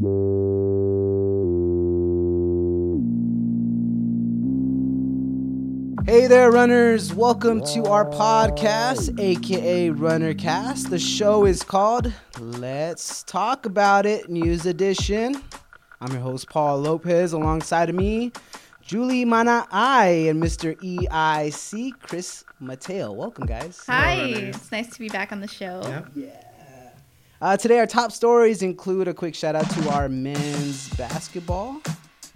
Hey there, runners. Welcome to our podcast, aka Runnercast. The show is called Let's Talk About It, News Edition. I'm your host, Paul Lopez. Alongside of me, Julie Mana I and Mr. EIC, Chris Mateo. Welcome, guys. Hi, runners. it's nice to be back on the show. Yep. Uh, today, our top stories include a quick shout out to our men's basketball.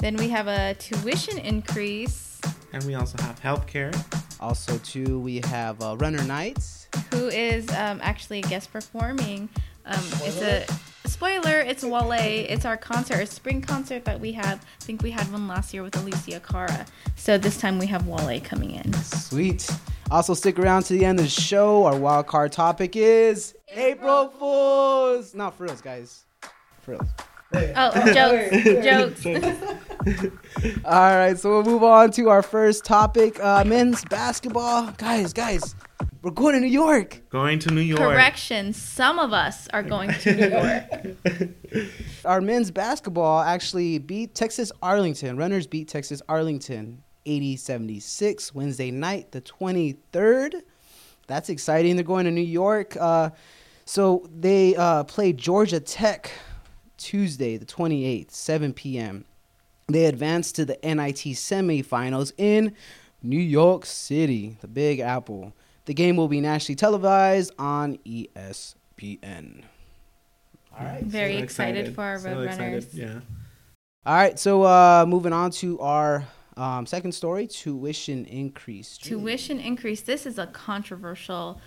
Then we have a tuition increase. And we also have healthcare. Also, too, we have uh, Runner Nights. Who is um, actually guest performing? Um, it's a spoiler. It's Wale. It's our concert, a spring concert that we have. I think we had one last year with Alessia Cara. So this time we have Wale coming in. Sweet. Also, stick around to the end of the show. Our wild card topic is April Fools. Not for reals, guys. For reals. Oh, jokes, jokes. All right, so we'll move on to our first topic uh, men's basketball. Guys, guys, we're going to New York. Going to New York. Correction. Some of us are going to New York. Our men's basketball actually beat Texas Arlington. Runners beat Texas Arlington 80 76 Wednesday night, the 23rd. That's exciting. They're going to New York. Uh, so they uh, played Georgia Tech Tuesday, the 28th, 7 p.m. They advanced to the NIT semifinals in New York City, the Big Apple. The game will be nationally televised on ESPN. All right. Very So excited, for our So road excited, runners. Yeah. All right, so uh, moving on to our um, second story: tuition increase. Tuition increase. This is a controversial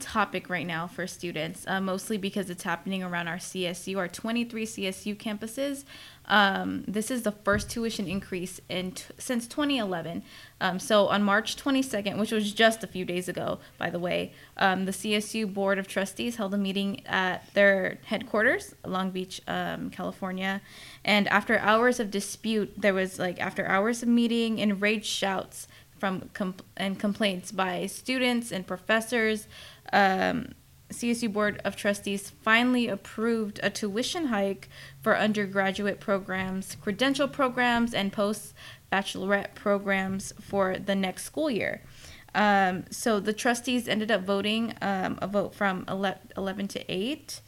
topic right now for students, uh, mostly because it's happening around our CSU, our 23 CSU campuses. Um, this is the first tuition increase in t- since 2011. Um, so on March 22nd, which was just a few days ago, by the way, um, the CSU Board of Trustees held a meeting at their headquarters, Long Beach, um, California. And after hours of dispute, there was like after hours of meeting, enraged shouts from and complaints by students and professors. Um, CSU Board of Trustees finally approved a tuition hike for undergraduate programs, credential programs, and post bachelorette programs for the next school year. Um, so the trustees ended up voting um, a vote from 11 to 8,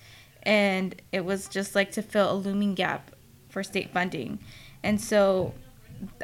and it was just like to fill a looming gap for state funding. And so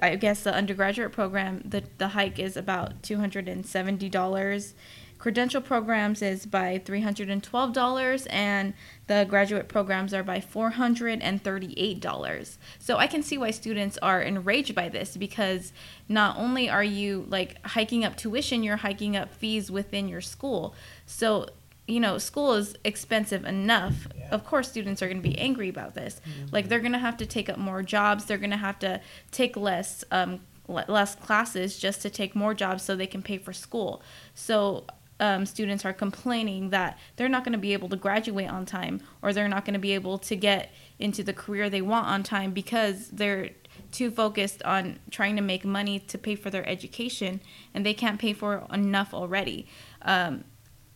I guess the undergraduate program, the, the hike is about $270. Credential programs is by $312 and the graduate programs are by $438. So I can see why students are enraged by this because not only are you like hiking up tuition, you're hiking up fees within your school. So you know, school is expensive enough. Of course, students are going to be angry about this. Like, they're going to have to take up more jobs. They're going to have to take less, um, le- less classes just to take more jobs so they can pay for school. So, um, students are complaining that they're not going to be able to graduate on time or they're not going to be able to get into the career they want on time because they're too focused on trying to make money to pay for their education and they can't pay for enough already. Um,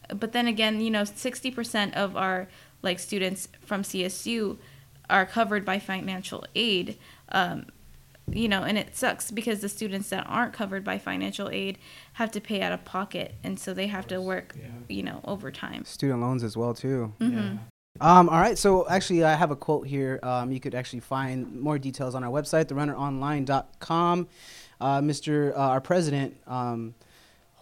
but then again, you know, 60% of our like students from CSU are covered by financial aid. Um, you know, and it sucks because the students that aren't covered by financial aid have to pay out of pocket, and so they have to work, you know, overtime. Student loans as well too. Mm-hmm. Um, all right, so actually, I have a quote here. Um, you could actually find more details on our website, therunneronline.com. Uh, Mr. Uh, our president, um,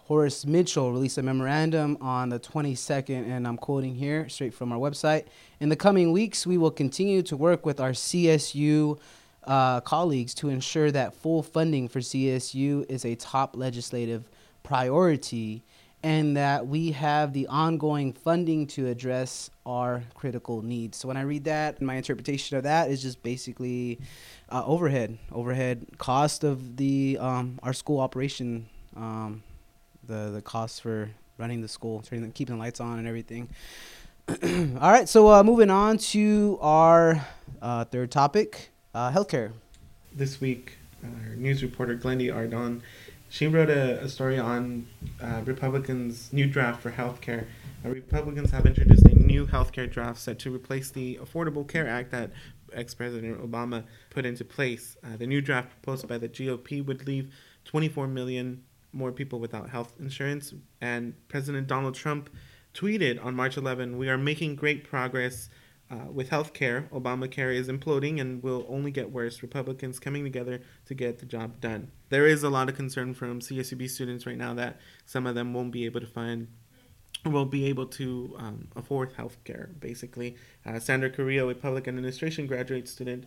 Horace Mitchell, released a memorandum on the 22nd, and I'm quoting here straight from our website. In the coming weeks, we will continue to work with our CSU uh, colleagues to ensure that full funding for CSU is a top legislative priority and that we have the ongoing funding to address our critical needs. So when I read that, my interpretation of that is just basically uh, overhead, overhead cost of the um, our school operation, um, the the cost for running the school, turning, keeping the lights on and everything. All right, so uh, moving on to our uh, third topic, uh, healthcare. This week, our news reporter Glendy Ardon, she wrote a, a story on uh, Republicans' new draft for healthcare. Uh, Republicans have introduced a new healthcare draft set to replace the Affordable Care Act that ex-president Obama put into place. Uh, the new draft proposed by the GOP would leave 24 million more people without health insurance. And President Donald Trump tweeted on March 11, "We are making great progress." Uh, with health care, Obamacare is imploding and will only get worse. Republicans coming together to get the job done. There is a lot of concern from CSUB students right now that some of them won't be able to find will be able to um, afford health care, basically. Uh, Sandra Carrillo, a public administration graduate student,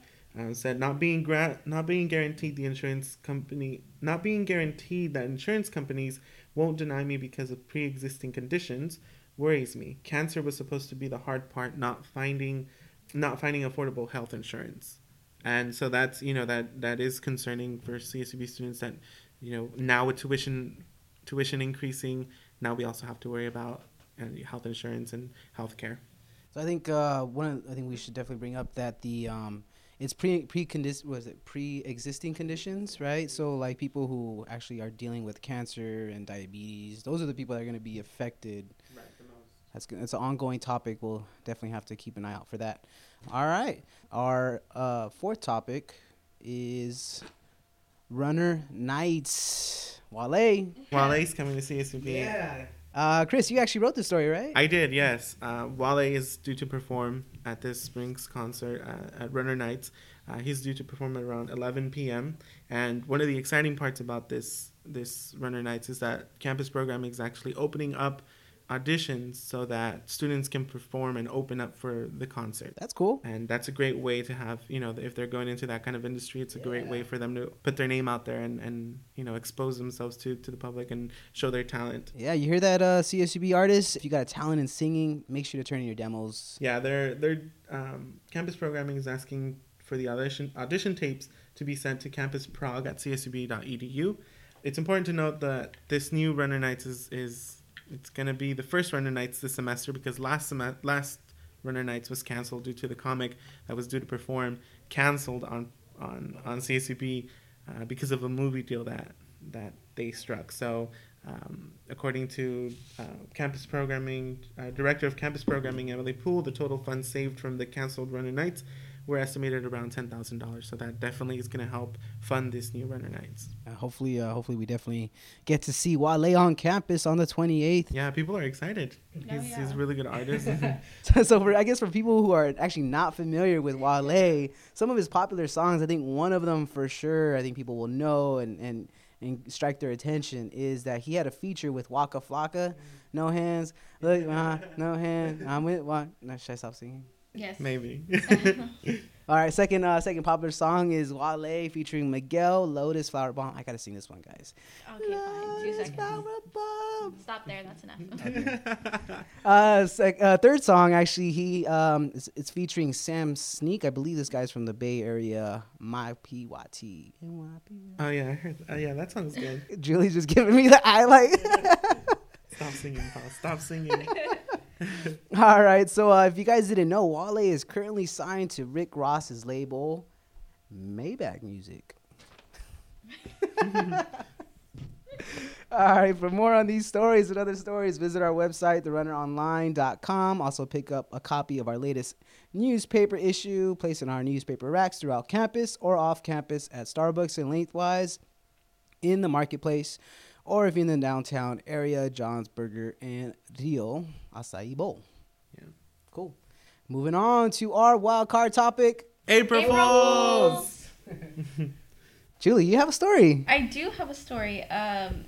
said not being gra- not being guaranteed the insurance company not being guaranteed that insurance companies won't deny me because of pre-existing conditions worries me. Cancer was supposed to be the hard part, not finding not finding affordable health insurance. And so that's you know that that is concerning for CSUB students that you know now with tuition tuition increasing now we also have to worry about uh, health insurance and health care. So I think uh, one of, I think we should definitely bring up that the um, it's pre pre was it pre existing conditions, right? So like people who actually are dealing with cancer and diabetes, those are the people that are going to be affected. Right, the most. That's good. It's an ongoing topic. We'll definitely have to keep an eye out for that. All right, our uh, fourth topic is runner nights. Wale. Wale's coming to CSUB. Yeah. Uh, Chris, you actually wrote the story, right? I did, yes. Uh, Wale is due to perform at this Spring's concert uh, at Runner Nights. Uh, he's due to perform at around 11 p.m. And one of the exciting parts about this this Runner Nights is that campus programming is actually opening up auditions so that students can perform and open up for the concert. That's cool. And that's a great way to have, you know, if they're going into that kind of industry, it's a yeah. great way for them to put their name out there and, and you know, expose themselves to, to the public and show their talent. Yeah, you hear that, uh, CSUB artists? If you got a talent in singing, make sure to turn in your demos. Yeah, their their um, campus programming is asking for the audition audition tapes to be sent to campusprog at csub.edu. It's important to note that this new Runner Nights is, is it's gonna be the first Runner Nights this semester because last sem- last Runner Nights was canceled due to the comic that was due to perform canceled on on on CSUB uh, because of a movie deal that that they struck. So. Um, according to uh, campus programming uh, director of campus programming Emily Poole, the total funds saved from the canceled Runner Nights we're estimated around ten thousand dollars. So that definitely is going to help fund this new Runner Nights. Uh, hopefully, uh, hopefully we definitely get to see Wale on campus on the twenty eighth. Yeah, people are excited. Oh, he's, yeah. he's a really good artist. so, so for I guess for people who are actually not familiar with Wale, some of his popular songs, I think one of them for sure, I think people will know and and and strike their attention is that he had a feature with Waka Flocka, No Hands, look, uh, no hands. I'm with what? No, should I stop singing? Yes. Maybe. All right, second uh, second popular song is Wale featuring Miguel Lotus Flower Bomb. I gotta sing this one, guys. Okay, fine. Two seconds. Stop there. That's enough. uh, sec- uh, third song actually he um it's, it's, featuring Sam Sneak. I believe this guy's from the Bay Area. My PYT. Oh yeah, I heard. Oh yeah, that sounds good. Julie's just giving me the eye like. Stop singing, Paul. Stop singing. All right. So uh, if you guys didn't know, Wale is currently signed to Rick Ross's label, Maybach Music. All right. For more on these stories and other stories, visit our website, therunneronline.com. Also, pick up a copy of our latest newspaper issue, placed in our newspaper racks throughout campus or off campus at Starbucks and Lengthwise in the marketplace or if you're in the downtown area, John's Burger and Rio Acai Bowl. Yeah. Cool. Moving on to our wild card topic. April, April Fools. Julie, you have a story. I do have a story. Um,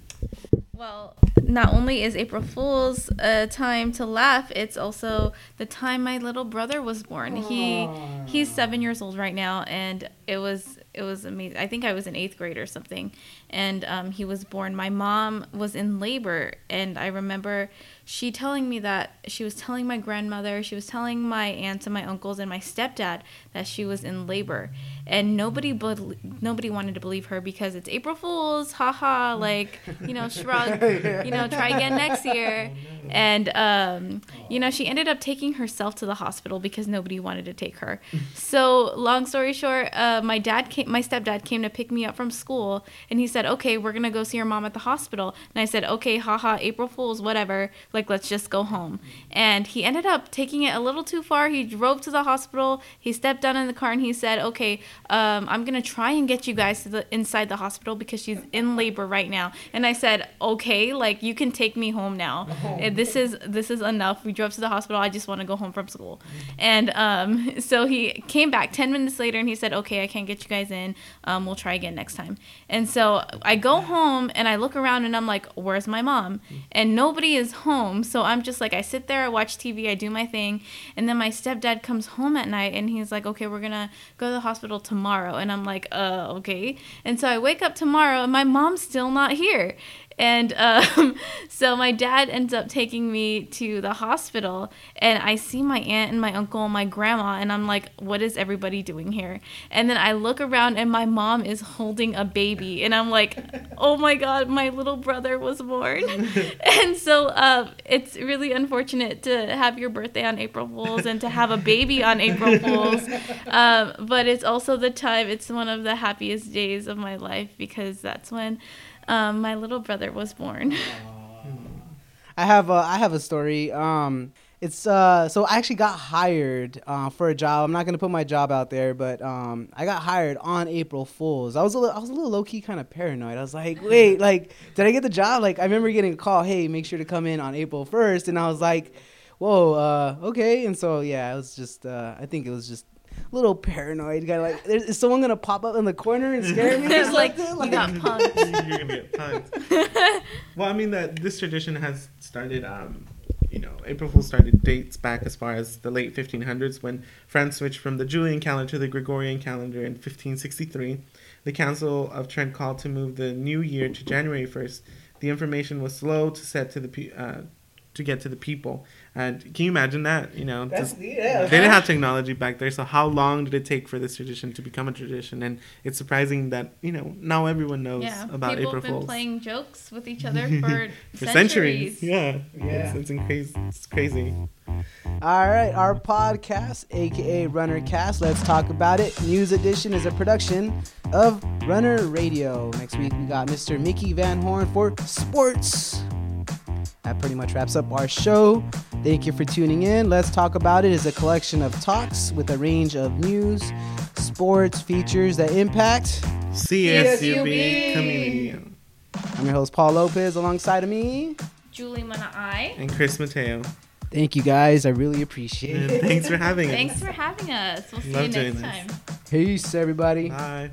well, not only is April Fool's a time to laugh, it's also the time my little brother was born. Aww. He he's seven years old right now, and it was it was amazing. I think I was in eighth grade or something, and um, he was born. My mom was in labor, and I remember she telling me that she was telling my grandmother, she was telling my aunts and my uncles and my stepdad that she was in labor, and nobody be- nobody wanted to believe her because it's April Fools, haha, like you know, shrug, you know, try again next year, oh, and um, you know, she ended up taking herself to the hospital because nobody wanted to take her. so long story short, uh, my dad came, my stepdad came to pick me up from school, and he said, "Okay, we're gonna go see your mom at the hospital," and I said, "Okay, haha, April Fools, whatever." Like let's just go home. And he ended up taking it a little too far. He drove to the hospital. He stepped down in the car and he said, "Okay, um, I'm gonna try and get you guys to the inside the hospital because she's in labor right now." And I said, "Okay, like you can take me home now. Uh, This is this is enough." We drove to the hospital. I just want to go home from school. And um, so he came back ten minutes later and he said, "Okay, I can't get you guys in. Um, we'll try again next time." And so I go home and I look around and I'm like, "Where's my mom?" And nobody is home. So I'm just like, I sit there, I watch TV, I do my thing, and then my stepdad comes home at night and he's like, "Okay, we're gonna go to the hospital tomorrow." And I'm like, "Uh, okay." And so I wake up tomorrow and my mom's still not here. And um, so my dad ends up taking me to the hospital, and I see my aunt and my uncle and my grandma, and I'm like, what is everybody doing here? And then I look around, and my mom is holding a baby, and I'm like, oh my god, my little brother was born. and so uh, it's really unfortunate to have your birthday on April Fools and to have a baby on April Fools. Um, but it's also the time, it's one of the happiest days of my life because that's when um, my little brother was born. I have a I have a story. Um, it's uh, so I actually got hired uh, for a job. I'm not gonna put my job out there, but um, I got hired on April Fools. I was a little, I was a little low key kind of paranoid. I was like, wait, like, did I get the job? Like, I remember getting a call, hey, make sure to come in on April 1st, and I was like, whoa, uh, okay. And so yeah, it was just, uh, I think it was just. A Little paranoid, guy. like, "There's- is someone gonna pop up in the corner and scare me? or It's like something?" you got punked. You're gonna get punked. well, I mean that this tradition has started. Um, you know, April Fool started dates back as far as the late 1500s when France switched from the Julian calendar to the Gregorian calendar in 1563. The Council of Trent called to move the new year to January 1st. The information was slow to set to the uh, to get to the people. And can you imagine that? You know, That's- just- yeah. they didn't have technology back there. So how long did it take for this tradition to become a tradition? And it's surprising that you know now everyone knows Yeah, about people April have been Fools playing jokes with each other for, for centuries. centuries. Yeah, Yeah. It's, it's crazy. It's crazy. All right, our podcast, aka Runner Cast, let's talk about it. News Edition is a production of Runner Radio. Next week we got Mr. Mickey Van Horn for sports. That pretty much wraps up our show. Thank you for tuning in. Let's Talk About It is a collection of talks with a range of news, sports, features that impact. CSUB community I'm your host, Paul Lopez, alongside of me. Julie Mana I. and Chris Mateo. Thank you guys. I really appreciate it. thanks for having us. Thanks for having us. We'll see Love you doing next this. time. Peace, everybody. Bye.